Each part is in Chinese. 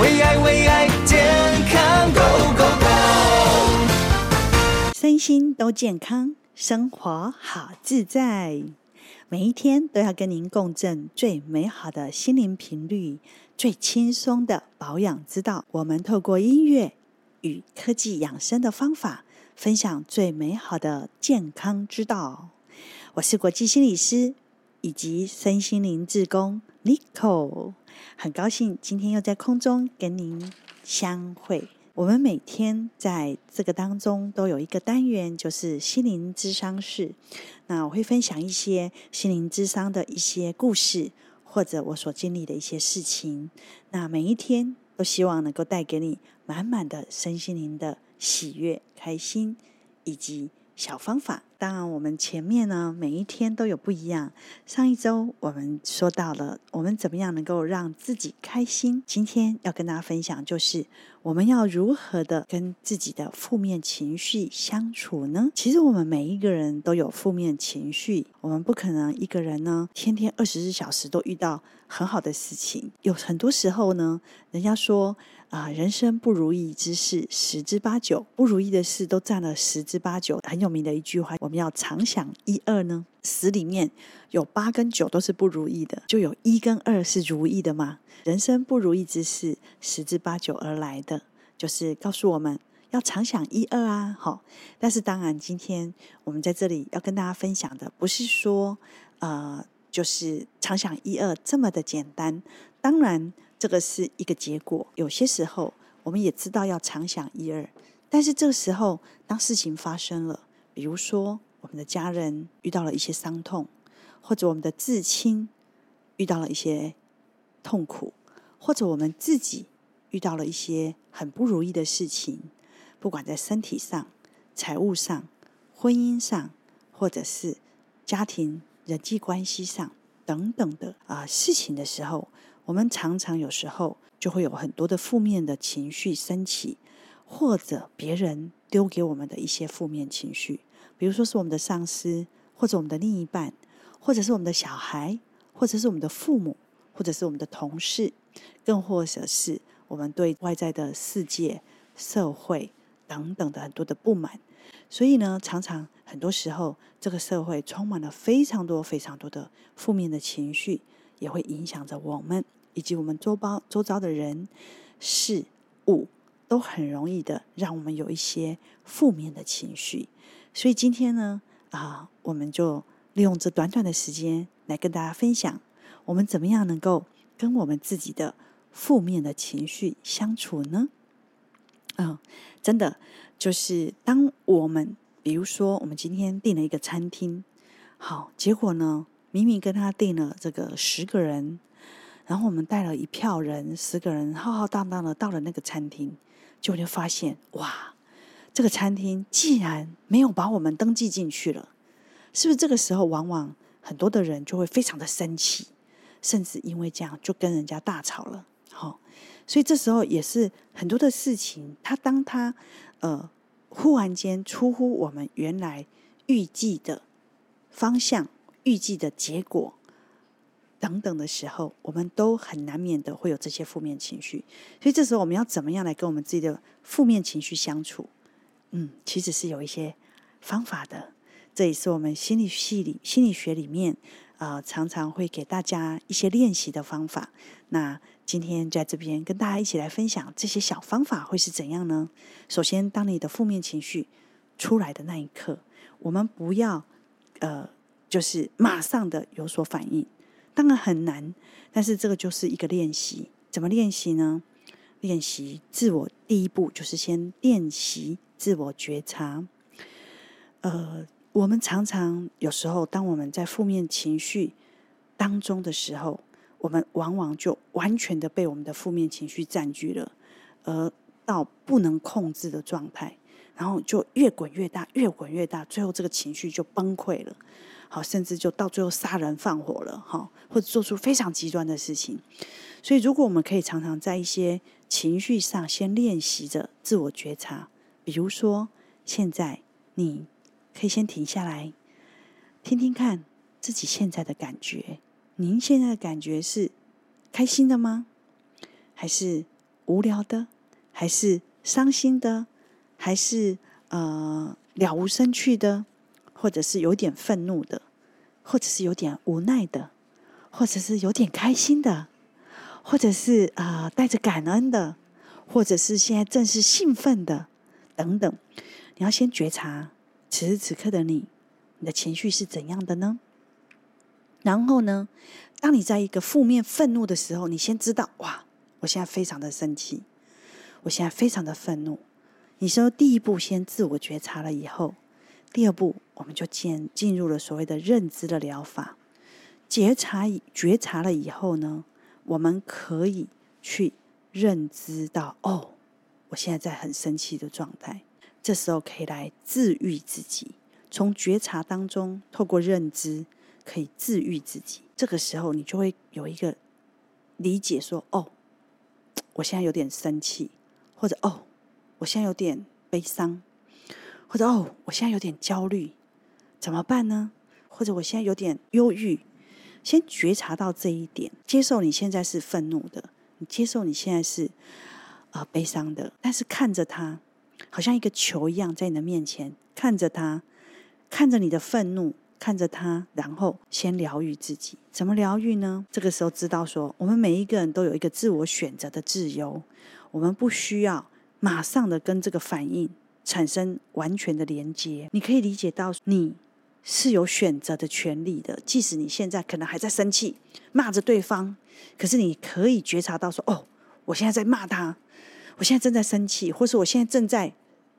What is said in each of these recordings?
为爱为爱健康 Go Go Go，身心都健康，生活好自在。每一天都要跟您共振最美好的心灵频率，最轻松的保养之道。我们透过音乐与科技养生的方法，分享最美好的健康之道。我是国际心理师以及身心灵志工 Nicole。很高兴今天又在空中跟您相会。我们每天在这个当中都有一个单元，就是心灵咨商室。那我会分享一些心灵咨商的一些故事，或者我所经历的一些事情。那每一天都希望能够带给你满满的身心灵的喜悦、开心以及小方法。当然，我们前面呢，每一天都有不一样。上一周我们说到了，我们怎么样能够让自己开心。今天要跟大家分享，就是我们要如何的跟自己的负面情绪相处呢？其实我们每一个人都有负面情绪，我们不可能一个人呢，天天二十四小时都遇到很好的事情。有很多时候呢，人家说。啊，人生不如意之事十之八九，不如意的事都占了十之八九。很有名的一句话，我们要常想一二呢。十里面有八跟九都是不如意的，就有一跟二是如意的吗？人生不如意之事十之八九而来的，就是告诉我们要常想一二啊。好，但是当然，今天我们在这里要跟大家分享的，不是说呃，就是常想一二这么的简单。当然。这个是一个结果。有些时候，我们也知道要常想一二，但是这个时候，当事情发生了，比如说我们的家人遇到了一些伤痛，或者我们的至亲遇到了一些痛苦，或者我们自己遇到了一些很不如意的事情，不管在身体上、财务上、婚姻上，或者是家庭人际关系上等等的啊、事情的时候。我们常常有时候就会有很多的负面的情绪升起，或者别人丢给我们的一些负面情绪，比如说是我们的上司，或者我们的另一半，或者是我们的小孩，或者是我们的父母，或者是我们的同事，更或者是我们对外在的世界、社会等等的很多的不满。所以呢，常常很多时候，这个社会充满了非常多、非常多的负面的情绪。也会影响着我们，以及我们周遭周遭的人事物，都很容易的让我们有一些负面的情绪。所以今天呢，啊，我们就利用这短短的时间来跟大家分享，我们怎么样能够跟我们自己的负面的情绪相处呢？嗯，真的就是当我们，比如说我们今天订了一个餐厅，好，结果呢，明明跟他订了这个十个人，然后我们带了一票人，十个人浩浩荡荡的到了那个餐厅，就就发现哇，这个餐厅竟然没有把我们登记进去了，是不是？这个时候，往往很多的人就会非常的生气，甚至因为这样就跟人家大吵了。好，所以这时候也是很多的事情，他当他呃忽然间出乎我们原来预计的方向。预计的结果等等的时候，我们都很难免的会有这些负面情绪。所以这时候我们要怎么样来跟我们自己的负面情绪相处？嗯，其实是有一些方法的。这也是我们心理系里心理学里面啊、常常会给大家一些练习的方法。那今天在这边跟大家一起来分享这些小方法会是怎样呢？首先，当你的负面情绪出来的那一刻，我们不要呃。就是马上的有所反应，当然很难，但是这个就是一个练习。怎么练习呢？练习自我，第一步就是先练习自我觉察。呃，我们常常有时候，当我们在负面情绪当中的时候，我们往往就完全的被我们的负面情绪占据了，而到不能控制的状态，然后就越滚越大，越滚越大，最后这个情绪就崩溃了。好，甚至就到最后杀人放火了，哈，或者做出非常极端的事情。所以，如果我们可以常常在一些情绪上先练习着自我觉察，比如说，现在你可以先停下来，听听看自己现在的感觉。您现在的感觉是开心的吗？还是无聊的，还是伤心的，还是呃了无生趣的，或者是有点愤怒的，或者是有点无奈的，或者是有点开心的，或者是啊、带着感恩的，或者是现在正是兴奋的，等等，你要先觉察此时此刻的你，你的情绪是怎样的呢？然后呢，当你在一个负面愤怒的时候，你先知道哇，我现在非常的生气，我现在非常的愤怒。你说第一步先自我觉察了以后，第二步我们就进进入了所谓的认知的疗法。觉察觉察了以后呢，我们可以去认知到哦，我现在在很生气的状态。这时候可以来治愈自己，从觉察当中透过认知。可以治愈自己，这个时候你就会有一个理解说，哦，我现在有点生气，或者哦，我现在有点悲伤，或者哦，我现在有点焦虑，怎么办呢？或者我现在有点忧郁，先觉察到这一点，接受你现在是愤怒的，你接受你现在是、呃、悲伤的，但是看着它，好像一个球一样在你的面前，看着它，看着你的愤怒。看着他，然后先疗愈自己。怎么疗愈呢？这个时候知道说，我们每一个人都有一个自我选择的自由，我们不需要马上的跟这个反应产生完全的连接。你可以理解到，你是有选择的权利的。即使你现在可能还在生气，骂着对方，可是你可以觉察到说，哦，我现在在骂他，我现在正在生气，或是我现在正在。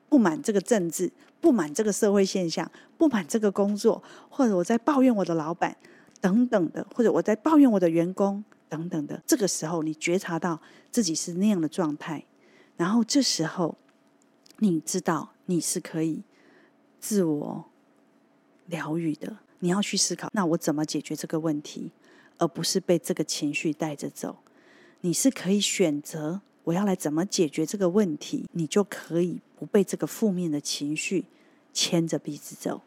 不满这个政治，不满这个社会现象，不满这个工作，或者我在抱怨我的老板等等的，或者我在抱怨我的员工等等的。这个时候，你觉察到自己是那样的状态，然后这时候你知道你是可以自我疗愈的。你要去思考，那我怎么解决这个问题，而不是被这个情绪带着走。你是可以选择。我要来怎么解决这个问题？你就可以不被这个负面的情绪牵着鼻子走。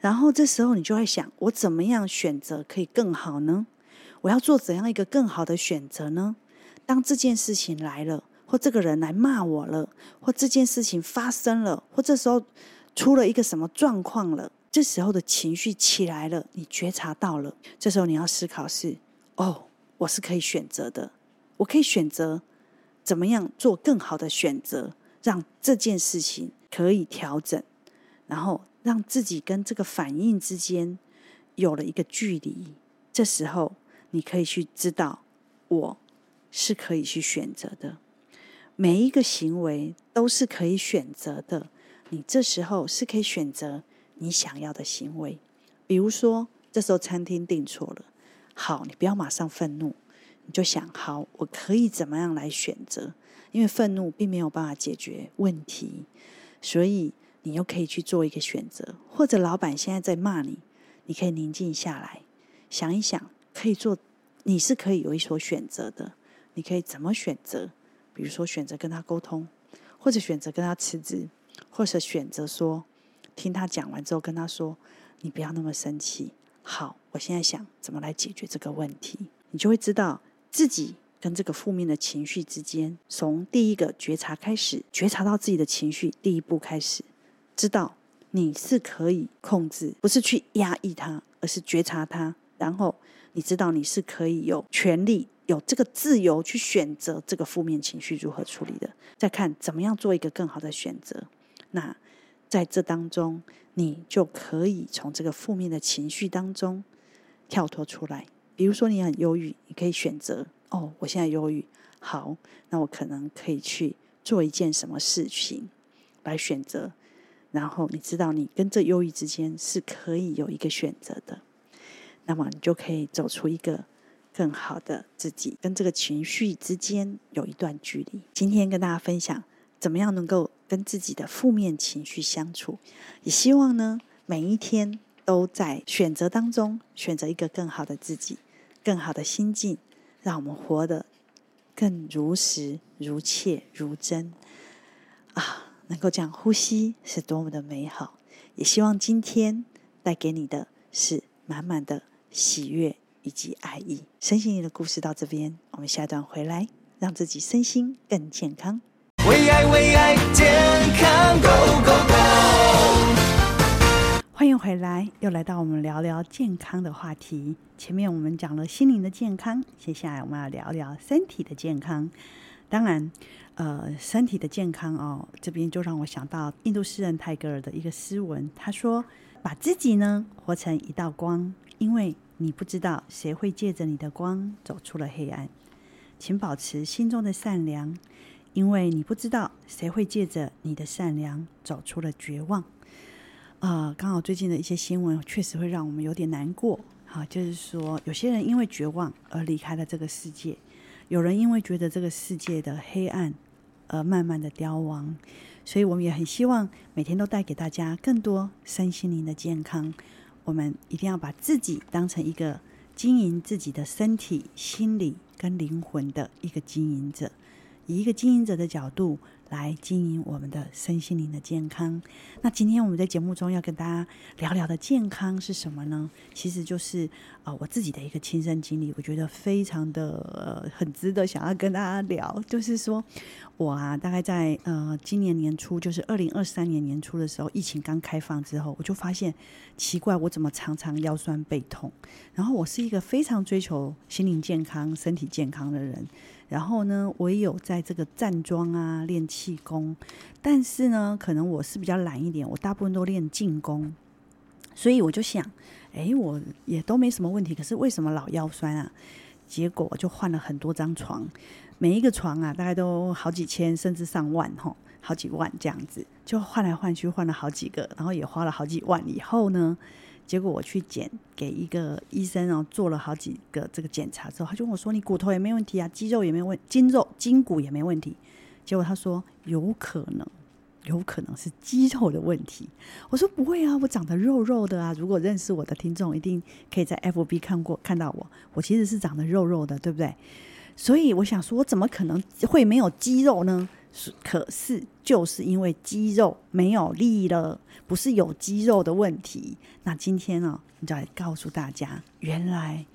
然后这时候你就会想：我怎么样选择可以更好呢？我要做怎样一个更好的选择呢？当这件事情来了，或这个人来骂我了，或这件事情发生了，或这时候出了一个什么状况了，这时候的情绪起来了，你觉察到了。这时候你要思考是：哦，我是可以选择的，我可以选择。怎么样做更好的选择，让这件事情可以调整，然后让自己跟这个反应之间有了一个距离。这时候，你可以去知道，我是可以去选择的。每一个行为都是可以选择的。你这时候是可以选择你想要的行为。比如说，这时候餐厅订错了，好，你不要马上愤怒。你就想好，我可以怎么样来选择？因为愤怒并没有办法解决问题，所以你又可以去做一个选择。或者老板现在在骂你，你可以宁静下来，想一想，可以做，你是可以有一所选择的。你可以怎么选择？比如说选择跟他沟通，或者选择跟他辞职，或者选择说听他讲完之后跟他说：“你不要那么生气。”好，我现在想怎么来解决这个问题，你就会知道。自己跟这个负面的情绪之间，从第一个觉察开始，觉察到自己的情绪，第一步开始，知道你是可以控制，不是去压抑它，而是觉察它。然后你知道你是可以有权利、有这个自由去选择这个负面情绪如何处理的。再看怎么样做一个更好的选择。那在这当中，你就可以从这个负面的情绪当中跳脱出来。比如说你很忧郁，你可以选择哦，我现在忧郁，好，那我可能可以去做一件什么事情来选择，然后你知道你跟这忧郁之间是可以有一个选择的，那么你就可以走出一个更好的自己，跟这个情绪之间有一段距离。今天跟大家分享怎么样能够跟自己的负面情绪相处，也希望呢每一天都在选择当中选择一个更好的自己。更好的心境，让我们活得更如实、如切、如真啊！能够这样呼吸，是多么的美好。也希望今天带给你的是满满的喜悦以及爱意。身心灵的故事到这边，我们下段回来让自己身心更健康。为爱为爱健康 Go Go Go！欢迎回来，又来到我们聊聊健康的话题。前面我们讲了心灵的健康，接下来我们要聊聊身体的健康。当然，呃，身体的健康哦，这边就让我想到印度诗人泰戈尔的一个诗文，他说：“把自己呢活成一道光，因为你不知道谁会借着你的光走出了黑暗。请保持心中的善良，因为你不知道谁会借着你的善良走出了绝望。”啊，刚好最近的一些新闻确实会让我们有点难过。哈，就是说，有些人因为绝望而离开了这个世界，有人因为觉得这个世界的黑暗而慢慢的凋亡。所以，我们也很希望每天都带给大家更多身心灵的健康。我们一定要把自己当成一个经营自己的身体、心理跟灵魂的一个经营者，以一个经营者的角度。来经营我们的身心灵的健康。那今天我们在节目中要跟大家聊聊的健康是什么呢？其实就是啊、呃，我自己的一个亲身经历，我觉得非常的、呃、很值得想要跟大家聊。就是说，我啊，大概在呃今年年初，就是二零二三年年初的时候，疫情刚开放之后，我就发现奇怪，我怎么常常腰酸背痛？然后我是一个非常追求心灵健康、身体健康的人。然后呢，我也有在这个站桩啊练气功，但是呢，可能我是比较懒一点，我大部分都练静功，所以我就想，哎，我也都没什么问题，可是为什么老腰酸啊？结果就换了很多张床，每一个床啊，大概都好几千甚至上万吼，好几万这样子，就换来换去换了好几个，然后也花了好几万以后呢。结果我去检，给一个医生哦，做了好几个这个检查之后，他就跟我说：“你骨头也没问题啊，肌肉也没问，筋肉筋骨也没问题。”结果他说：“有可能，有可能是肌肉的问题。”我说：“不会啊，我长得肉肉的啊。如果认识我的听众，一定可以在 FB 看过看到我，我其实是长得肉肉的，对不对？所以我想说，我怎么可能会没有肌肉呢？是，可是就是因为肌肉没有力了。”不是有肌肉的问题，那今天呢，你就来告诉大家，原来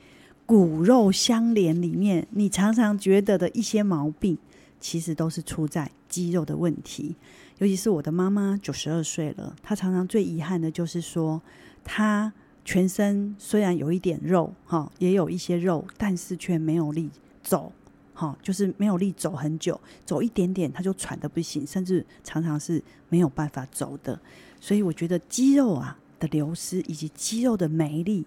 骨肉相连里面，你常常觉得的一些毛病，其实都是出在肌肉的问题。尤其是我的妈妈九十二岁了，她常常最遗憾的就是说，她全身虽然有一点肉，哈，也有一些肉，但是却没有力走，哈，就是没有力走很久，走一点点他就喘得不行，甚至常常是没有办法走的。所以我觉得肌肉啊的流失以及肌肉的没力，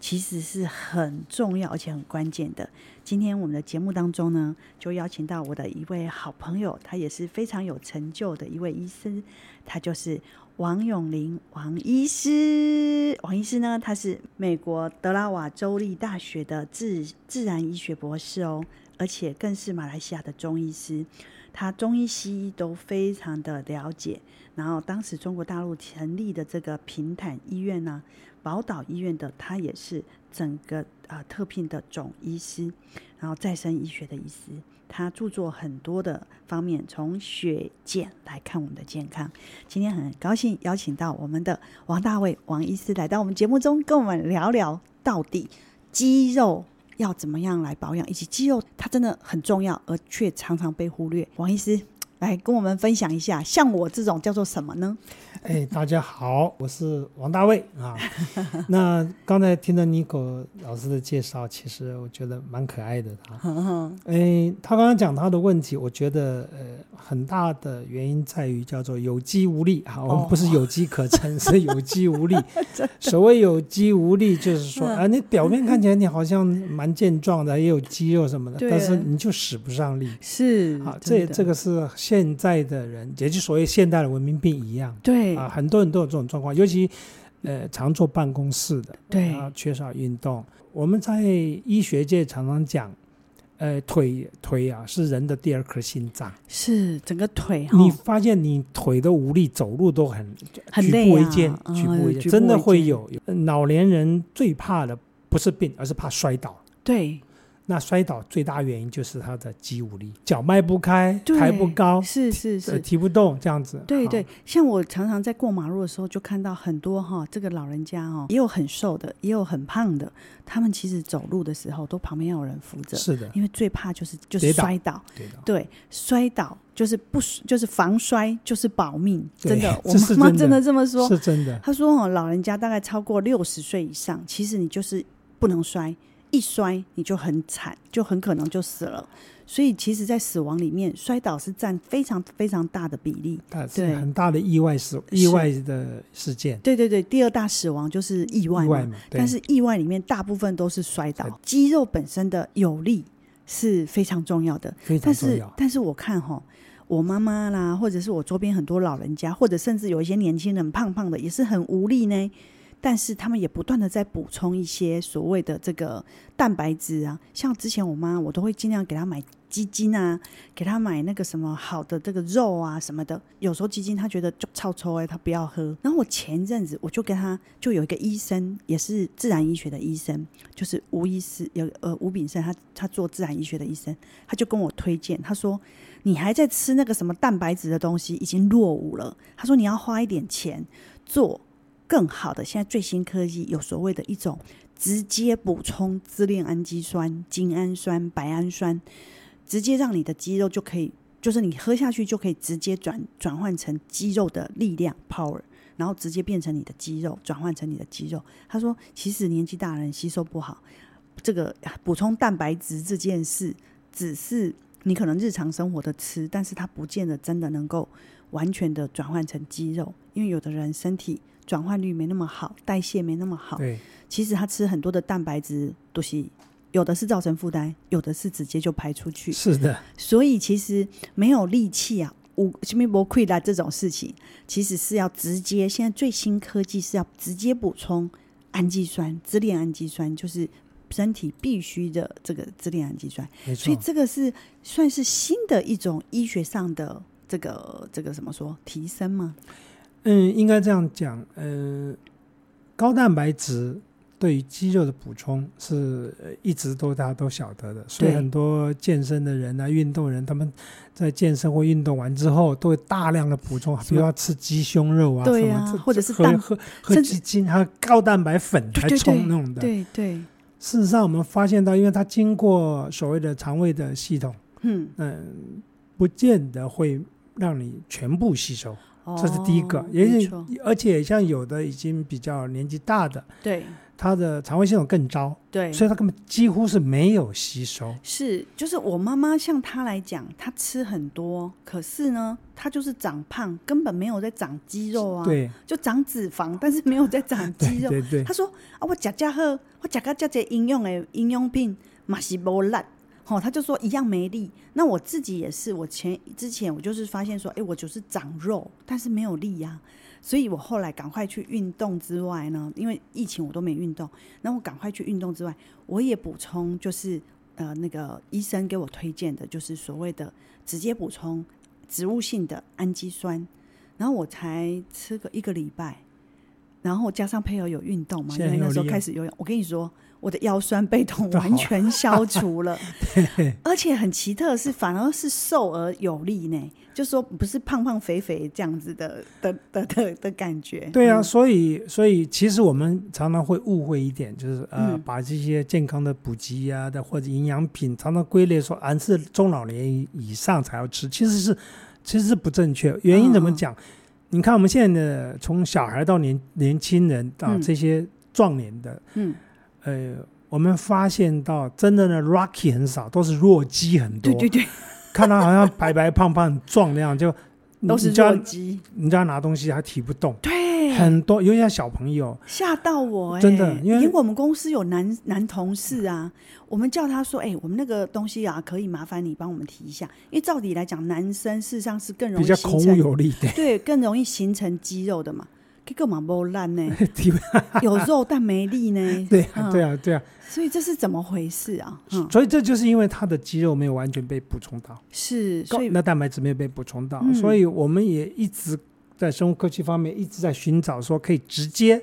其实是很重要而且很关键的。今天我们的节目当中呢，就邀请到我的一位好朋友，他也是非常有成就的一位医师，他就是王永龄王医师。王医师呢，他是美国德拉瓦州立大学的自自然医学博士哦，而且更是马来西亚的中医师。他中医西医都非常的了解，然后当时中国大陆成立的这个平坦医院呢，宝岛医院的他也是整个啊、呃、特聘的总医师，然后再生医学的医师，他著作很多的方面，从血检来看我们的健康。今天很高兴邀请到我们的王大卫王医师来到我们节目中，跟我们聊聊到底肌肉。要怎么样来保养，以及肌肉它真的很重要，而却常常被忽略。王医师来跟我们分享一下，像我这种叫做什么呢？哎，大家好，我是王大卫啊。那刚才听了尼可老师的介绍，其实我觉得蛮可爱的 他。哎，他刚刚讲他的问题，我觉得呃很大的原因在于叫做有肌无力啊。我们不是有机可乘，是有肌无力。所谓有肌无力，就是说啊，你表面看起来你好像蛮健壮的，也有肌肉什么的，但是你就使不上力。是啊，这这个是现在的人，也就所谓现代的文明病一样。对。啊，很多人都有这种状况，尤其，呃，常坐办公室的，对，啊，缺少运动。我们在医学界常常讲，呃，腿腿啊是人的第二颗心脏，是整个腿。你发现你腿都无力，走路都很很累啊，举步维艰，举步维艰，真的会有。老年人最怕的不是病，而是怕摔倒。对。那摔倒最大原因就是他的肌无力，脚迈不开，抬不高，是是是，提不动这样子。对对，像我常常在过马路的时候，就看到很多哈，这个老人家哦，也有很瘦的，也有很胖的，他们其实走路的时候都旁边要有人扶着。是的，因为最怕就是就是摔倒，对，摔倒就是不就是防摔就是保命，真的，我妈妈真的这么说，是真的。她说哦，老人家大概超过六十岁以上，其实你就是不能摔。一摔你就很惨，就很可能就死了。所以其实，在死亡里面，摔倒是占非常非常大的比例，对，很大的意外死意外的事件。对对对，第二大死亡就是意外嘛。意外嘛，但是意外里面大部分都是摔倒。肌肉本身的有力是非常重要的，非常重要。但是，但是我看哈，我妈妈啦，或者是我周边很多老人家，或者甚至有一些年轻人胖胖的，也是很无力呢。但是他们也不断的在补充一些所谓的这个蛋白质啊，像之前我妈，我都会尽量给她买鸡精啊，给她买那个什么好的这个肉啊什么的。有时候鸡精她觉得就超臭哎，她不要喝。然后我前阵子我就跟她，就有一个医生，也是自然医学的医生，就是吴医师，有呃吴炳胜，他他做自然医学的医生，他就跟我推荐，他说你还在吃那个什么蛋白质的东西，已经落伍了。他说你要花一点钱做。更好的，现在最新科技有所谓的一种直接补充支链氨基酸、精氨酸、白氨酸，直接让你的肌肉就可以，就是你喝下去就可以直接转转换成肌肉的力量 power，然后直接变成你的肌肉，转换成你的肌肉。他说，其实年纪大人吸收不好，这个补充蛋白质这件事，只是你可能日常生活的吃，但是它不见得真的能够完全的转换成肌肉，因为有的人身体。转换率没那么好，代谢没那么好。对，其实他吃很多的蛋白质都是有的是造成负担，有的是直接就排出去。是的，所以其实没有力气啊，无什么不亏的这种事情，其实是要直接。现在最新科技是要直接补充氨基酸，支链氨基酸就是身体必须的这个支链氨基酸。所以这个是算是新的一种医学上的这个这个怎么说提升吗？嗯，应该这样讲。嗯、呃，高蛋白质对于肌肉的补充是一直都大家都晓得的，所以很多健身的人啊、运动人，他们在健身或运动完之后，都会大量的补充，比如要吃鸡胸肉啊，对啊，或者是蛋喝喝鸡精，还有高蛋白粉来冲那种的。对对，对，对。事实上，我们发现到，因为它经过所谓的肠胃的系统，嗯嗯、呃，不见得会让你全部吸收。这是第一个，也且，而且像有的已经比较年纪大的，对，他的肠胃系统更糟，对，所以他根本几乎是没有吸收。是，就是我妈妈像她来讲，她吃很多，可是呢，她就是长胖，根本没有在长肌肉啊，对，就长脂肪，但是没有在长肌肉。对对，对，她说啊，我吃这喝，我吃个这些营养的营养品，嘛是无力。哦，他就说一样没力。那我自己也是，我前之前我就是发现说，哎，我就是长肉，但是没有力呀、啊。所以我后来赶快去运动之外呢，因为疫情我都没运动，那我赶快去运动之外，我也补充，就是呃那个医生给我推荐的，就是所谓的直接补充植物性的氨基酸。然后我才吃个一个礼拜，然后加上配合有运动嘛，因为那时候开始游泳。我跟你说。我的腰酸背痛 完全消除了，而且很奇特的是，反而是瘦而有力呢。就说不是胖胖肥肥这样子的的的的的感觉。对啊，所以所以其实我们常常会误会一点，就是呃，把这些健康的补给啊的或者营养品，常常归类说，啊是中老年以上才要吃，其实是其实是不正确。原因怎么讲？你看我们现在的从小孩到年年轻人到这些壮年的，嗯。呃，我们发现到真的呢，Rocky 很少，都是弱鸡很多。对对对，看他好像白白胖胖很壮那样，就都是弱鸡。你叫他拿东西还提不动。对，很多，尤其像小朋友，吓到我哎、欸！真的，因为我们公司有男男同事啊，我们叫他说：“哎、欸，我们那个东西啊，可以麻烦你帮我们提一下。”因为照理来讲，男生事实上是更容易比较孔武有力的，对，更容易形成肌肉的嘛。这个嘛不烂呢，有肉但没力呢。对啊，对啊，对啊。所以这是怎么回事啊？嗯、所以这就是因为他的肌肉没有完全被补充到，是，所以那蛋白质没有被补充到，嗯、所以我们也一直在生物科技方面一直在寻找说可以直接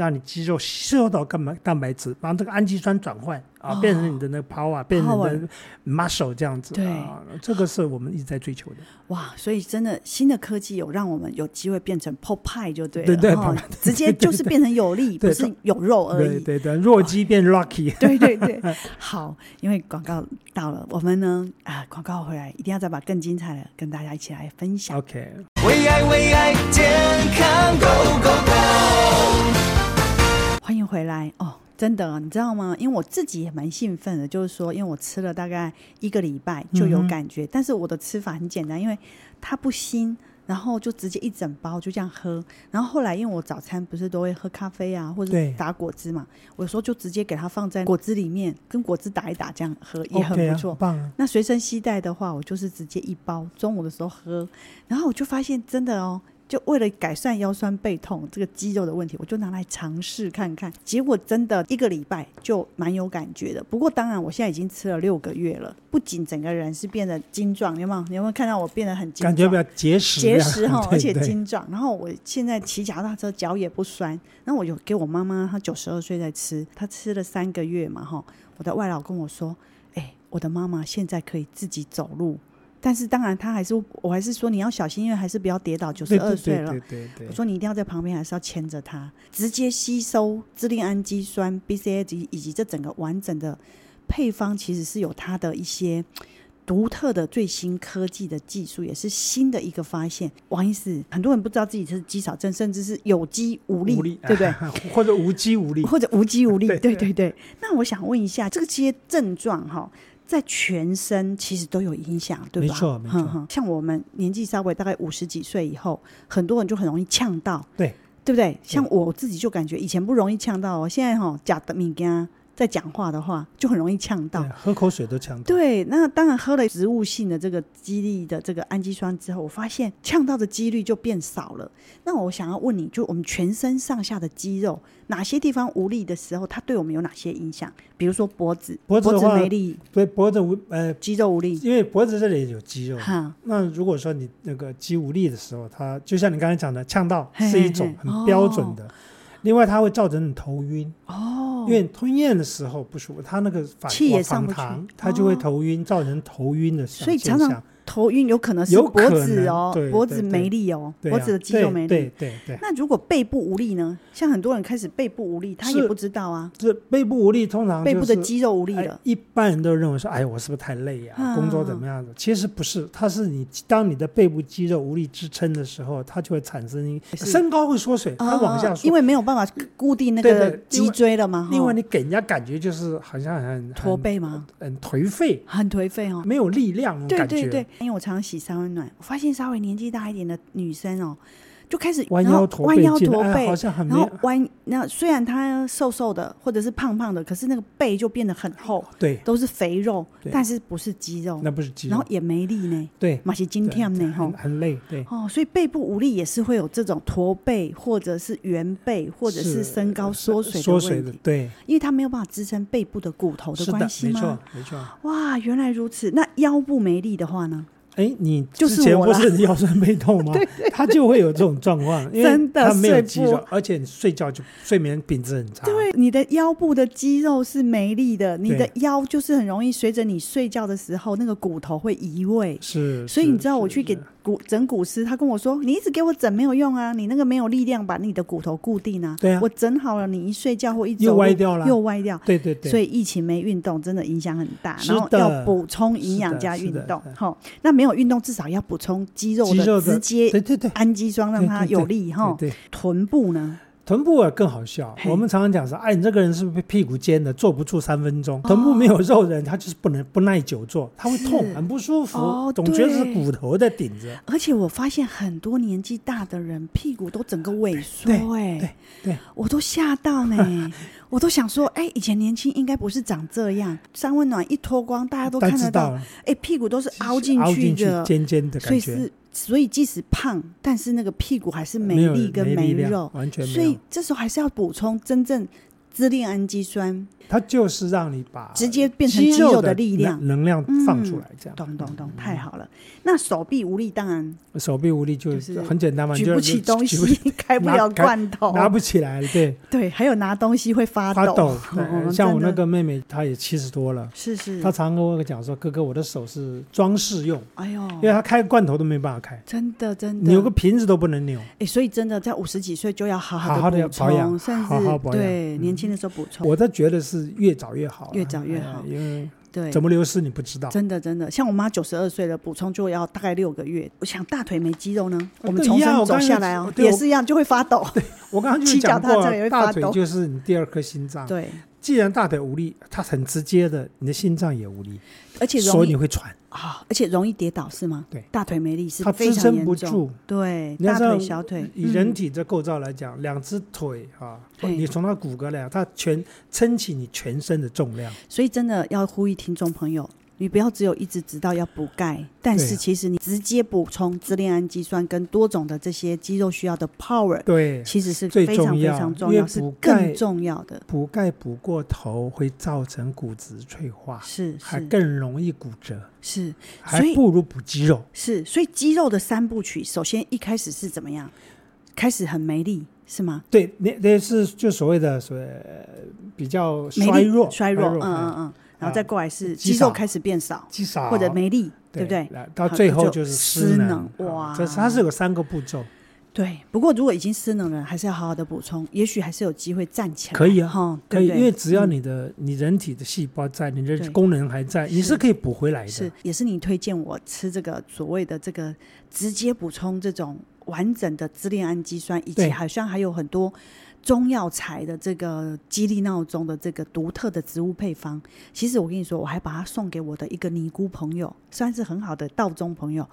让你肌肉吸收到蛋白蛋白质，把这个氨基酸转换啊，哦、变成你的那个 power，变成你的 muscle 这样子。对啊，这个是我们一直在追求的。哇，所以真的新的科技有让我们有机会变成 Popeye 就对了，对对，哦、直接就是变成有力，不是有肉而已。对对对，弱鸡变 Rocky。对对对，好，因为广告到了，我们呢啊，广告回来一定要再把更精彩的跟大家一起来分享。OK，为爱为爱健康 Go Go Go。欢迎回来哦！真的，你知道吗？因为我自己也蛮兴奋的，就是说，因为我吃了大概一个礼拜就有感觉，嗯、但是我的吃法很简单，因为它不腥，然后就直接一整包就这样喝。然后后来，因为我早餐不是都会喝咖啡啊，或者打果汁嘛，我有时候就直接给它放在果汁里面，跟果汁打一打，这样喝也很不错。Okay 啊棒啊、那随身携带的话，我就是直接一包，中午的时候喝。然后我就发现，真的哦。就为了改善腰酸背痛这个肌肉的问题，我就拿来尝试看看，结果真的一个礼拜就蛮有感觉的。不过当然，我现在已经吃了六个月了，不仅整个人是变得精壮，有没有？你有没有看到我变得很精壮？感觉比较结实，结实哈，而且精壮。然后我现在骑脚踏车脚也不酸。然后我有给我妈妈，她九十二岁在吃，她吃了三个月嘛哈。我的外老跟我说：“哎，我的妈妈现在可以自己走路。”但是当然，他还是，我还是说你要小心，因为还是不要跌倒。九十二岁了，我说你一定要在旁边，还是要牵着他，直接吸收支链氨基酸、BCA 及以及这整个完整的配方，其实是有它的一些独特的最新科技的技术，也是新的一个发现。王医师，很多人不知道自己是肌少症，甚至是有肌无力，无力对不对？或者无肌无力，或者无肌无力，对对对，对。那我想问一下，这些症状哈？在全身其实都有影响，对吧？没错，没错。像我们年纪稍微大概五十几岁以后，很多人就很容易呛到，对，对不对？像我自己就感觉以前不容易呛到哦，现在哈假的物件在讲话的话就很容易呛到，喝口水都呛到。对，那当然喝了植物性的这个激励的这个氨基酸之后，我发现呛到的几率就变少了。那我想要问你，就我们全身上下的肌肉，哪些地方无力的时候，它对我们有哪些影响？比如说脖子，脖子，没力，对，脖子无呃肌肉无力，因为脖子这里有肌肉。哈，那如果说你那个肌无力的时候，它就像你刚才讲的，呛到是一种很标准的。嘿嘿哦另外，它会造成你头晕。哦，因为吞咽的时候不舒服，它那个反气也上不去，它就会头晕，造成头晕的现象。所以常常头晕有可能是脖子哦，脖子没力哦，脖子的肌肉没力。对对对。那如果背部无力呢？像很多人开始背部无力，他也不知道啊。这背部无力通常背部的肌肉无力了。一般人都认为说，哎，我是不是太累呀？工作怎么样的？其实不是，它是你当你的背部肌肉无力支撑的时候，它就会产生身高会缩水，它往下缩，因为没有办法固定那个脊椎了嘛。另外，你给人家感觉就是好像很驼背吗？很颓废，很颓废哦，没有力量感觉。对对对，因为我常常洗三温暖，我发现稍微年纪大一点的女生哦。就开始弯腰驼背，弯腰驼背，好像很然后弯。那虽然他瘦瘦的，或者是胖胖的，可是那个背就变得很厚，对，都是肥肉，但是不是肌肉，那不是肌肉，然后也没力呢，对，马是今天呢，哈，很累，对，哦，所以背部无力也是会有这种驼背，或者是圆背，或者是身高缩水的问题，对，因为他没有办法支撑背部的骨头的关系吗？没错，没错。哇，原来如此。那腰部没力的话呢？哎，你之前不是腰酸背痛吗？对他就会有这种状况，因为他没有肌肉，而且你睡觉就睡眠品质很差。对，你的腰部的肌肉是没力的，你的腰就是很容易随着你睡觉的时候，那个骨头会移位。是，所以你知道我去给骨整骨师，他跟我说：“你一直给我整没有用啊，你那个没有力量把你的骨头固定啊。”对啊，我整好了，你一睡觉或一走又歪掉了，又歪掉。对对对。所以疫情没运动真的影响很大，然后要补充营养加运动。好，那没有运动至少要补充肌肉的直接氨基酸，让它有力哈。对，臀部呢？臀部啊更好笑，我们常常讲说，哎，你这个人是不是屁股尖的，坐不住三分钟？臀部没有肉的人，他就是不能不耐久坐，他会痛，很不舒服，总觉得是骨头在顶着。而且我发现很多年纪大的人屁股都整个萎缩，哎，对，我都吓到呢，我都想说，哎，以前年轻应该不是长这样，三温暖一脱光，大家都看得到，哎，屁股都是凹进去的，尖尖的感觉。所以即使胖，但是那个屁股还是没力跟没肉。所以这时候还是要补充真正支链氨基酸。它就是让你把直接变成肌肉的力量、能量放出来，这样。懂懂懂，太好了。那手臂无力，当然手臂无力就是很简单嘛，举不起东西，开不了罐头，拿不起来，对对。还有拿东西会发抖，发抖。像我那个妹妹，她也七十多了，是是。她常跟我讲说：“哥哥，我的手是装饰用。”哎呦，因为她开罐头都没办法开，真的真的，扭个瓶子都不能扭。哎，所以真的在五十几岁就要好好的保养，甚至对年轻的时候补充。我都觉得是越早越好。越早越好，因为对怎么流失你不知道。真的真的，像我妈九十二岁了，补充就要大概六个月。我想大腿没肌肉呢，我们从生走下来哦，也是一样就会发抖。对，我刚刚就讲过，大腿就是你第二颗心脏。对，既然大腿无力，它很直接的，你的心脏也无力，而且所以你会喘。啊，而且容易跌倒是吗？对，大腿没力是它支撑不住。对，大腿、小腿，以人体的构造来讲，两只腿啊，你从它骨骼来讲，它全撑起你全身的重量。所以真的要呼吁听众朋友。你不要只有一直知道要补钙，但是其实你直接补充支链氨基酸跟多种的这些肌肉需要的 power，对，其实是非常非常重要，是更重要的。补钙补过头会造成骨质脆化，是，还更容易骨折，是，还不如补肌肉。是，所以肌肉的三部曲，首先一开始是怎么样？开始很没力，是吗？对，那那是就所谓的所谓比较衰弱，衰弱，嗯嗯嗯。然后再过来是肌肉开始变少，或者没力，对不对？到最后就是失能。哇，这它是有三个步骤。对，不过如果已经失能了，还是要好好的补充，也许还是有机会站起来。可以啊，可以，因为只要你的你人体的细胞在，你的功能还在，你是可以补回来的。是，也是你推荐我吃这个所谓的这个直接补充这种完整的支链氨基酸，以及好像还有很多。中药材的这个激励闹钟的这个独特的植物配方，其实我跟你说，我还把它送给我的一个尼姑朋友，算是很好的道中朋友。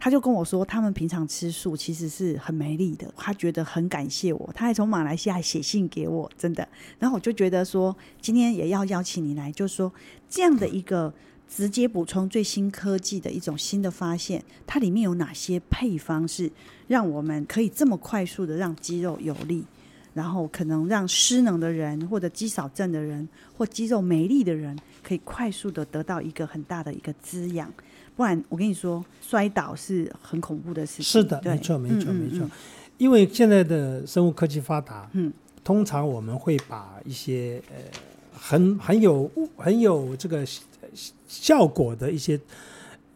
他就跟我说，他们平常吃素其实是很没力的，他觉得很感谢我，他还从马来西亚写信给我，真的。然后我就觉得说，今天也要邀请你来，就说这样的一个直接补充最新科技的一种新的发现，它里面有哪些配方是让我们可以这么快速的让肌肉有力？然后可能让失能的人，或者肌少症的人，或肌肉没力的人，可以快速的得到一个很大的一个滋养。不然，我跟你说，摔倒是很恐怖的事情。是的，没错，没错，没错。因为现在的生物科技发达，嗯，通常我们会把一些呃很很有很有这个效果的一些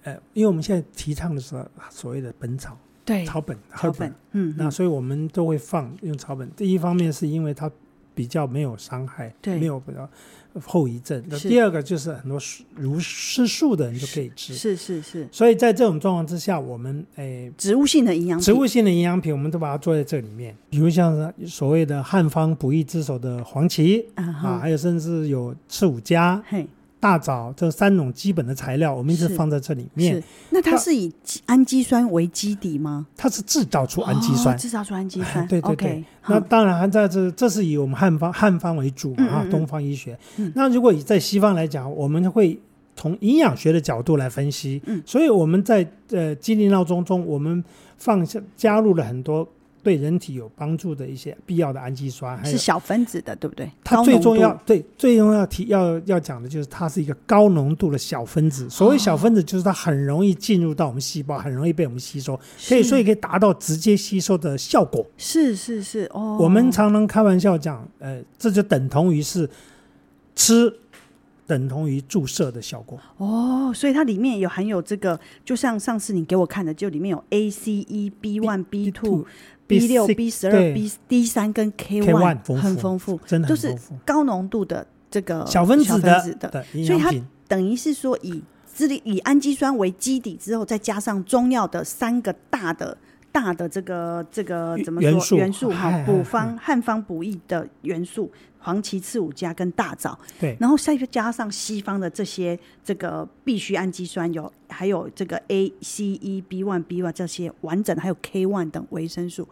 呃，因为我们现在提倡的是所谓的本草。对，草本，草本，嗯，那所以我们都会放用草本。第一方面是因为它比较没有伤害，对，没有比较后遗症。那第二个就是很多如吃素的人就可以吃，是是是。所以在这种状况之下，我们诶，植物性的营养，植物性的营养品，我们都把它做在这里面。比如像是所谓的汉方补益之首的黄芪啊，还有甚至有赤五加。嘿。大枣这三种基本的材料，我们一直放在这里面。那它是以氨基酸为基底吗？它是制造出氨基酸，制造出氨基酸。对对对。那当然还在这，这是以我们汉方汉方为主，啊，东方医学。那如果以在西方来讲，我们会从营养学的角度来分析。嗯。所以我们在呃激励闹钟中，我们放下加入了很多。对人体有帮助的一些必要的氨基酸，还是小分子的，对不对？它最重要，对，最重要提要要讲的就是它是一个高浓度的小分子。所谓小分子，就是它很容易进入到我们细胞，很容易被我们吸收，可以所以可以达到直接吸收的效果。是是是哦，我们常常开玩笑讲，呃，这就等同于是吃。等同于注射的效果哦，所以它里面有含有这个，就像上次你给我看的，就里面有 A、C、E、B one、B two、B 六、B 十二、B D 三跟 K one，很丰富，真的都是高浓度的这个小分子的，所以它等于是说以智力以氨基酸为基底之后，再加上中药的三个大的大的这个这个怎么说元素哈，补方汉方补益的元素。黄芪、刺五加跟大枣，对，然后再加上西方的这些这个必需氨基酸，有还有这个 A、C、E、B one、B one 这些完整，还有 K one 等维生素，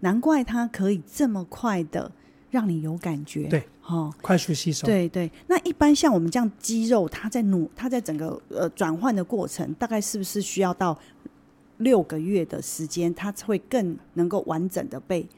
难怪它可以这么快的让你有感觉，对，哦，快速吸收，对对。那一般像我们这样肌肉，它在努，它在整个呃转换的过程，大概是不是需要到六个月的时间，它会更能够完整的被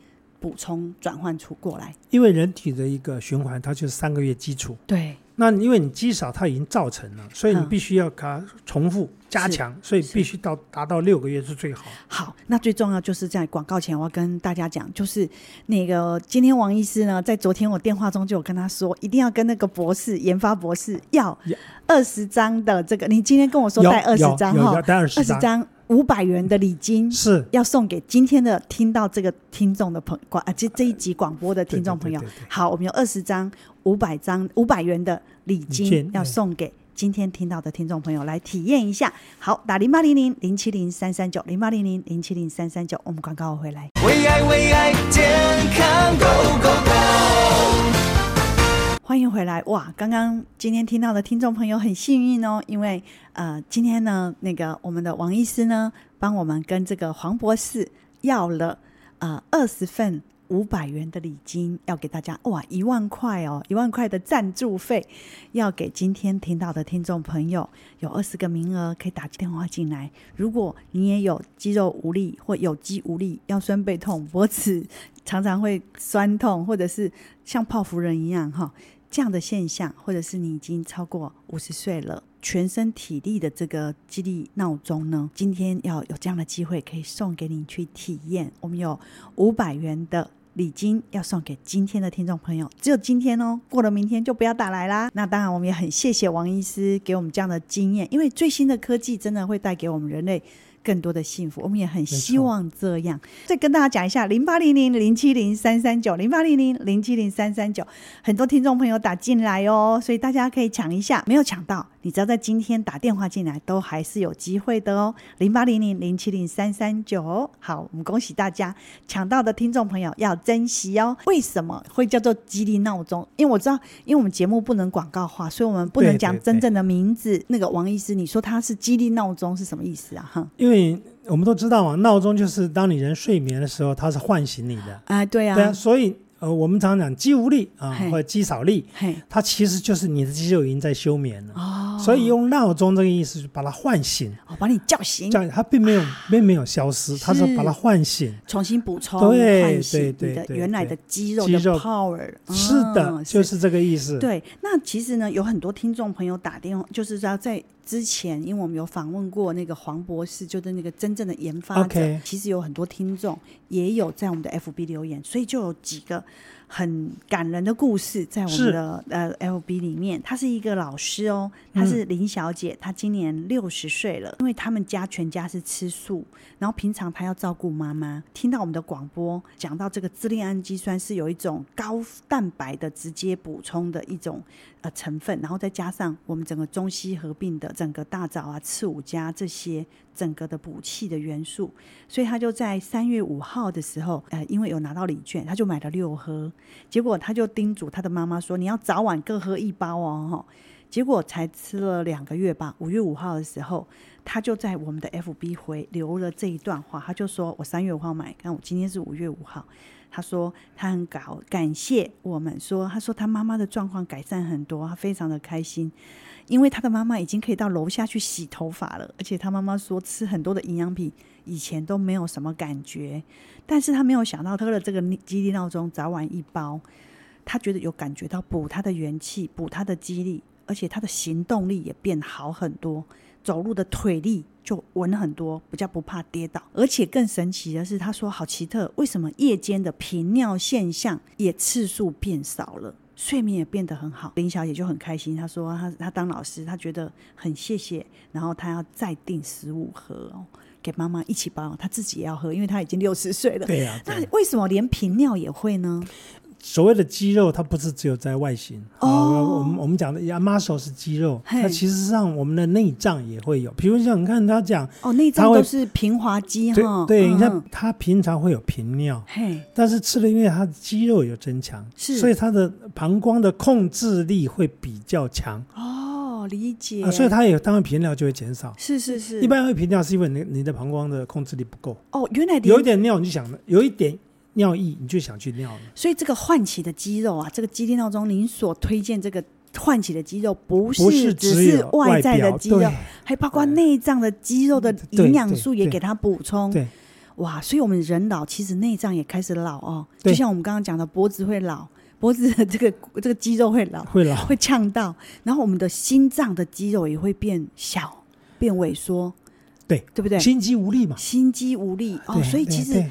补充转换出过来。因为人体的一个循环，它就是三个月基础。对。那因为你肌少，它已经造成了，所以你必须要给它重复加强，所以必须到达到六个月是最好。好，那最重要就是在广告前，我要跟大家讲，就是那个今天王医师呢，在昨天我电话中就有跟他说，一定要跟那个博士研发博士要二十张的这个，你今天跟我说带二十张哈，带二十张五百元的礼金是要送给今天的听到这个听众的朋广啊，这这一集广播的听众朋友。好，我们有二十张。五百张五百元的礼金要送给今天听到的听众朋友来体验一下。好，打零八零零零七零三三九零八零零零七零三三九，我们广告回来。为爱为爱健康 Go Go Go，欢迎回来哇！刚刚今天听到的听众朋友很幸运哦，因为呃，今天呢，那个我们的王医师呢，帮我们跟这个黄博士要了呃二十份。五百元的礼金要给大家哇，一万块哦，一万块的赞助费要给今天听到的听众朋友，有二十个名额可以打电话进来。如果你也有肌肉无力或有肌无力、腰酸背痛、脖子常常会酸痛，或者是像泡芙人一样哈这样的现象，或者是你已经超过五十岁了，全身体力的这个激励闹钟呢，今天要有这样的机会可以送给你去体验。我们有五百元的。礼金要送给今天的听众朋友，只有今天哦，过了明天就不要打来啦。那当然，我们也很谢谢王医师给我们这样的经验，因为最新的科技真的会带给我们人类。更多的幸福，我们也很希望这样。再跟大家讲一下，零八零零零七零三三九，零八零零零七零三三九，很多听众朋友打进来哦，所以大家可以抢一下。没有抢到，你只要在今天打电话进来，都还是有机会的哦。零八零零零七零三三九，好，我们恭喜大家抢到的听众朋友要珍惜哦。为什么会叫做激励闹钟？因为我知道，因为我们节目不能广告化，所以我们不能讲真正的名字。对对对，那个王医师，你说他是激励闹钟是什么意思啊？哈，因为。我们都知道嘛，闹钟就是当你人睡眠的时候，它是唤醒你的。啊、呃，对啊，对啊，所以。呃，我们常常讲肌无力啊，或者肌少力，它其实就是你的肌肉已经在休眠了。哦，所以用闹钟这个意思，把它唤醒，哦，把你叫醒。叫它并没有并没有消失，它是把它唤醒，重新补充，对对对的原来的肌肉的 power。是的，就是这个意思。对，那其实呢，有很多听众朋友打电话，就是说在之前，因为我们有访问过那个黄博士，就是那个真正的研发者。其实有很多听众也有在我们的 FB 留言，所以就有几个。很感人的故事，在我们的呃 LB 里面，她是一个老师哦，她是林小姐，嗯、她今年六十岁了。因为他们家全家是吃素，然后平常她要照顾妈妈，听到我们的广播讲到这个支链氨基酸是有一种高蛋白的直接补充的一种呃成分，然后再加上我们整个中西合并的整个大枣啊、刺五加这些。整个的补气的元素，所以他就在三月五号的时候，呃，因为有拿到礼券，他就买了六盒。结果他就叮嘱他的妈妈说：“你要早晚各喝一包哦。”结果才吃了两个月吧。五月五号的时候，他就在我们的 FB 回留了这一段话，他就说：“我三月五号买，看我今天是五月五号。”他说他很感感谢我们说，他说他妈妈的状况改善很多，他非常的开心。因为他的妈妈已经可以到楼下去洗头发了，而且他妈妈说吃很多的营养品以前都没有什么感觉，但是他没有想到喝了这个肌力闹钟早晚一包，他觉得有感觉到补他的元气，补他的激励，而且他的行动力也变好很多，走路的腿力就稳很多，比较不怕跌倒，而且更神奇的是，他说好奇特，为什么夜间的频尿现象也次数变少了？睡眠也变得很好，林小姐就很开心。她说她：“她她当老师，她觉得很谢谢。然后她要再订十五盒哦，给妈妈一起包，她自己也要喝，因为她已经六十岁了。对呀、啊，那为什么连频尿也会呢？”所谓的肌肉，它不是只有在外形。哦，我们我们讲的 muscle 是肌肉，它其实上我们的内脏也会有。比如像你看他讲，哦，内脏都是平滑肌哈。对，你看他平常会有频尿，嘿，但是吃了因为他的肌肉有增强，是，所以他的膀胱的控制力会比较强。哦，理解。啊，所以他也当然频尿就会减少。是是是。一般会频尿是因为你你的膀胱的控制力不够。哦，原来有一点尿你就想有一点。尿意，你就想去尿了。所以这个唤起的肌肉啊，这个肌力闹钟，您所推荐这个唤起的肌肉，不是只是外在的肌肉，还包括内脏的肌肉的营养素也给它补充。对，哇，所以我们人老，其实内脏也开始老哦。就像我们刚刚讲的，脖子会老，脖子的这个这个肌肉会老，会老会呛到，然后我们的心脏的肌肉也会变小、变萎缩，对对不对？心肌无力嘛。心肌无力哦，所以其实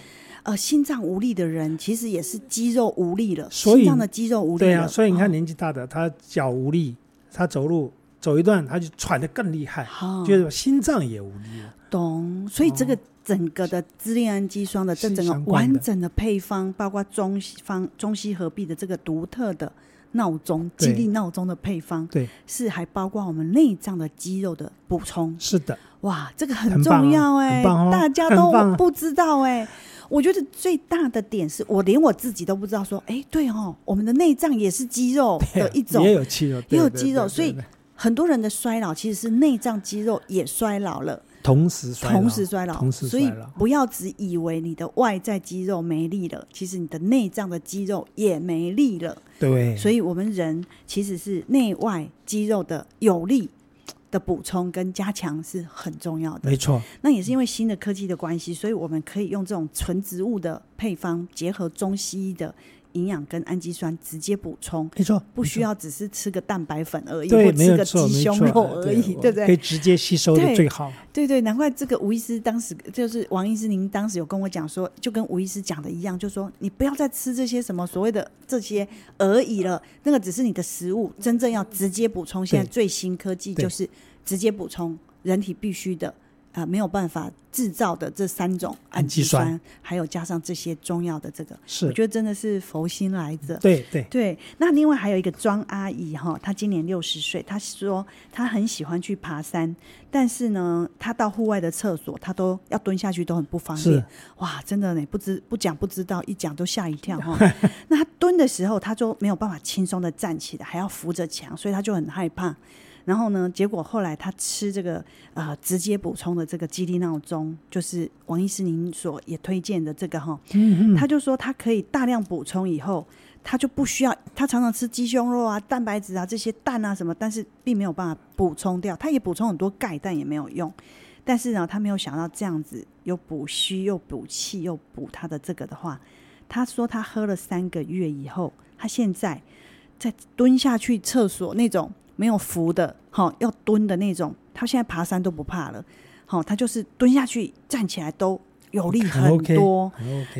呃，心脏无力的人，其实也是肌肉无力了，心脏的肌肉无力了。对啊，所以你看哦。年纪大的，他脚无力，他走路走一段他就喘得更厉害，哦。就是心脏也无力了。懂，所以这个整个的支链氨基酸的这整个完整的配方，包括中西方中西合璧的这个独特的闹钟对。激励闹钟的配方，对，是还包括我们内脏的肌肉的补充。是的，哇，这个很重要哎、大家都不知道哎、我觉得最大的点是我连我自己都不知道说，哎，对哦，我们的内脏也是肌肉的 一种，也有肌肉，也有肌肉所以很多人的衰老其实是内脏肌肉也衰老了。同时衰老，同时衰老，同时所以。不要只以为你的外在肌肉没力了，其实你的内脏的肌肉也没力了。对，所以我们人其实是内外肌肉的有力的补充跟加强是很重要的。没错，那也是因为新的科技的关系，所以我们可以用这种纯植物的配方，结合中西医的营养跟氨基酸直接补充，没错，不需要只是吃个蛋白粉而已，对，或吃个鸡胸肉，而已，对不对？可以直接吸收的对最好。对对，难怪这个吴医师当时就是王医师，您当时有跟我讲说，就跟吴医师讲的一样，就说你不要再吃这些什么所谓的这些而已了，那个只是你的食物，真正要直接补充。现在最新科技就是直接补充人体必须的。啊、呃，没有办法制造的这三种氨基酸，基酸还有加上这些中药的这个，是我觉得真的是佛心来着。对对对，那另外还有一个庄阿姨哈，她今年六十岁，她说她很喜欢去爬山，但是呢，她到户外的厕所，她都要蹲下去，都很不方便。哇，真的呢，不知不讲不知道，一讲都吓一跳哈。那她蹲的时候，她就没有办法轻松的站起来，还要扶着墙，所以她就很害怕。然后呢，结果后来他吃这个呃直接补充的这个激励闹钟，就是王医师您所也推荐的这个哈，嗯嗯，他就说他可以大量补充以后，他就不需要他常常吃鸡胸肉啊、蛋白质啊这些蛋啊什么，但是并没有办法补充掉。他也补充很多钙，但也没有用。但是呢，他没有想到这样子又补虚又补气又补他的这个的话，他说他喝了三个月以后，他现在在蹲下去厕所那种。没有扶的，好要蹲的那种，他现在爬山都不怕了，好，他就是蹲下去站起来都有力很多，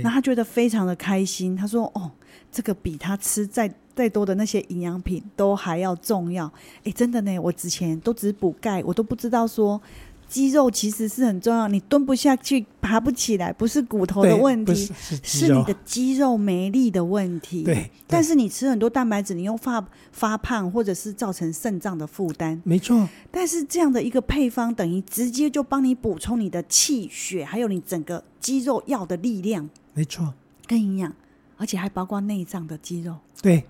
那.他觉得非常的开心。他说：“哦，这个比他吃再再多的那些营养品都还要重要。”哎，真的呢，我之前都只补钙，我都不知道说。肌肉其实是很重要，你蹲不下去、爬不起来，不是骨头的问题，是，是，是你的肌肉没力的问题。对，对，但是你吃很多蛋白质，你又发发胖，或者是造成肾脏的负担。没错。但是这样的一个配方，等于直接就帮你补充你的气血，还有你整个肌肉要的力量。没错。跟营养，而且还包括内脏的肌肉。对。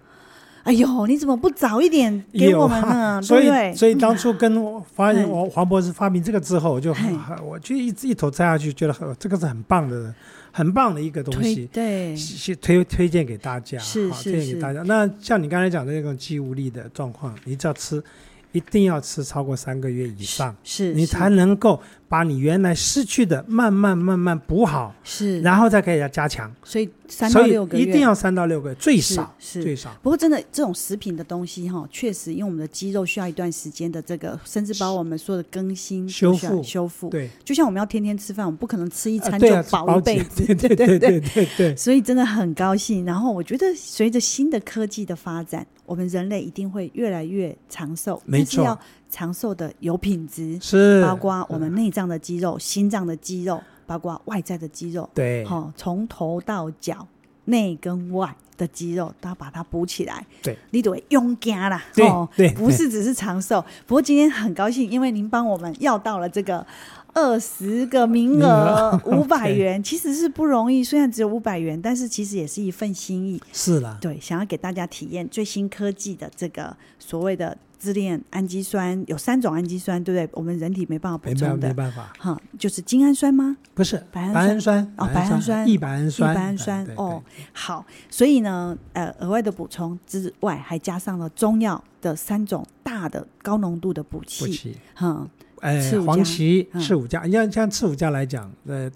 哎呦，你怎么不早一点给我们呢？啊、所以对对，所以当初跟我发现我黄博士发明这个之后，我就很，我就一一头栽下去，觉得很这个是很棒的，很棒的一个东西，对，推推荐给大家，是好，推荐给大家。那像你刚才讲的那种肌无力的状况，你只要吃，一定要吃超过三个月以上，是，你才能够。把你原来失去的慢慢慢慢补好，是，然后再可以要加强。所以三到六个月，一定要三到六个月，最少是，是最少。不过真的这种食品的东西哈，确实因为我们的肌肉需要一段时间的这个，甚至把我们说的更新修复修复。对，就像我们要天天吃饭，我们不可能吃一餐就饱一辈子。对对对对对对。所以真的很高兴。然后我觉得随着新的科技的发展，我们人类一定会越来越长寿。没错。长寿的有品质，是包括我们内脏的肌肉、心脏的肌肉，包括外在的肌肉。对，好、哦，从头到脚，内跟外的肌肉都要把它补起来。对，你得用家啦。对、哦、对，不是只是长寿。不过今天很高兴，因为您帮我们要到了这个二十个名额，五百元，其实是不容易。虽然只有五百元，但是其实也是一份心意。是啦，对，想要给大家体验最新科技的这个所谓的。支链氨基酸有三种氨基酸，对不对？我们人体没办法补充的，没办法。哈，就是精氨酸吗？不是，白氨酸哦，白氨酸、异白氨酸、异白氨酸。哦，好。所以呢，呃，额外的补充之外，还加上了中药的三种大的高浓度的补气。哈，呃，黄芪、赤五加，像像赤五加来讲，呃，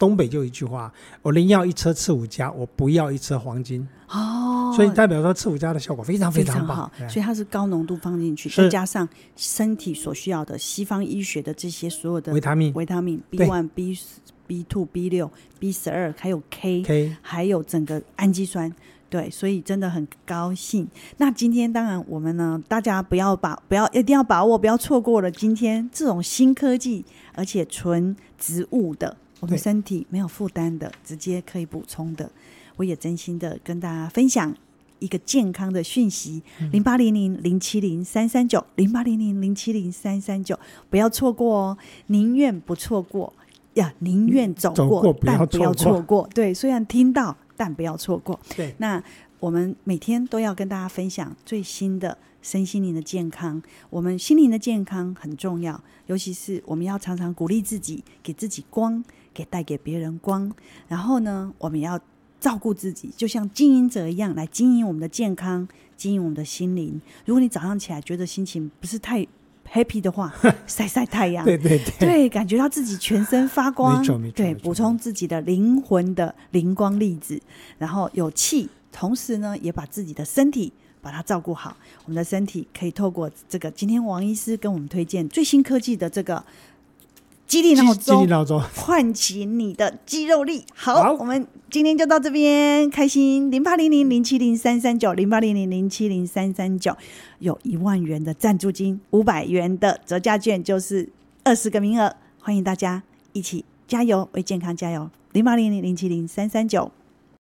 东北就有一句话：我宁要一车刺五加，我不要一车黄金。哦，所以代表说刺五加的效果非常非常好，所以它是高浓度放进去，再加上身体所需要的西方医学的这些所有的维他命、维他命 B one、B B two、B 六、B 十二，还有 K、K，还有整个氨基酸。对，所以真的很高兴。那今天当然我们呢，大家不要把不要一定要把握，不要错过了今天这种新科技，而且纯植物的，我们身体没有负担的，直接可以补充的。我也真心的跟大家分享一个健康的讯息：零八零零零七零三三九，零八零零零七零三三九，不要错过哦，宁愿不错过呀，宁愿走过，但不要错过。过对，虽然听到，但不要错过。对，那我们每天都要跟大家分享最新的身心灵的健康。我们心灵的健康很重要，尤其是我们要常常鼓励自己，给自己光，给带给别人光。然后呢，我们要。照顾自己，就像经营者一样来经营我们的健康，经营我们的心灵。如果你早上起来觉得心情不是太 happy 的话，晒晒太阳，对对对，对，感觉到自己全身发光，对，补充自己的灵魂的灵光粒子，然后有气，同时呢，也把自己的身体把它照顾好。我们的身体可以透过这个，今天王医师跟我们推荐最新科技的这个。激励闹钟，唤起你的肌肉力。好，好，我们今天就到这边，开心。零八零零零七零三三九零八零零零七零三三九，有一万元的赞助金，五百元的折价券，就是二十个名额，欢迎大家一起加油，为健康加油，零八零零零七零三三九。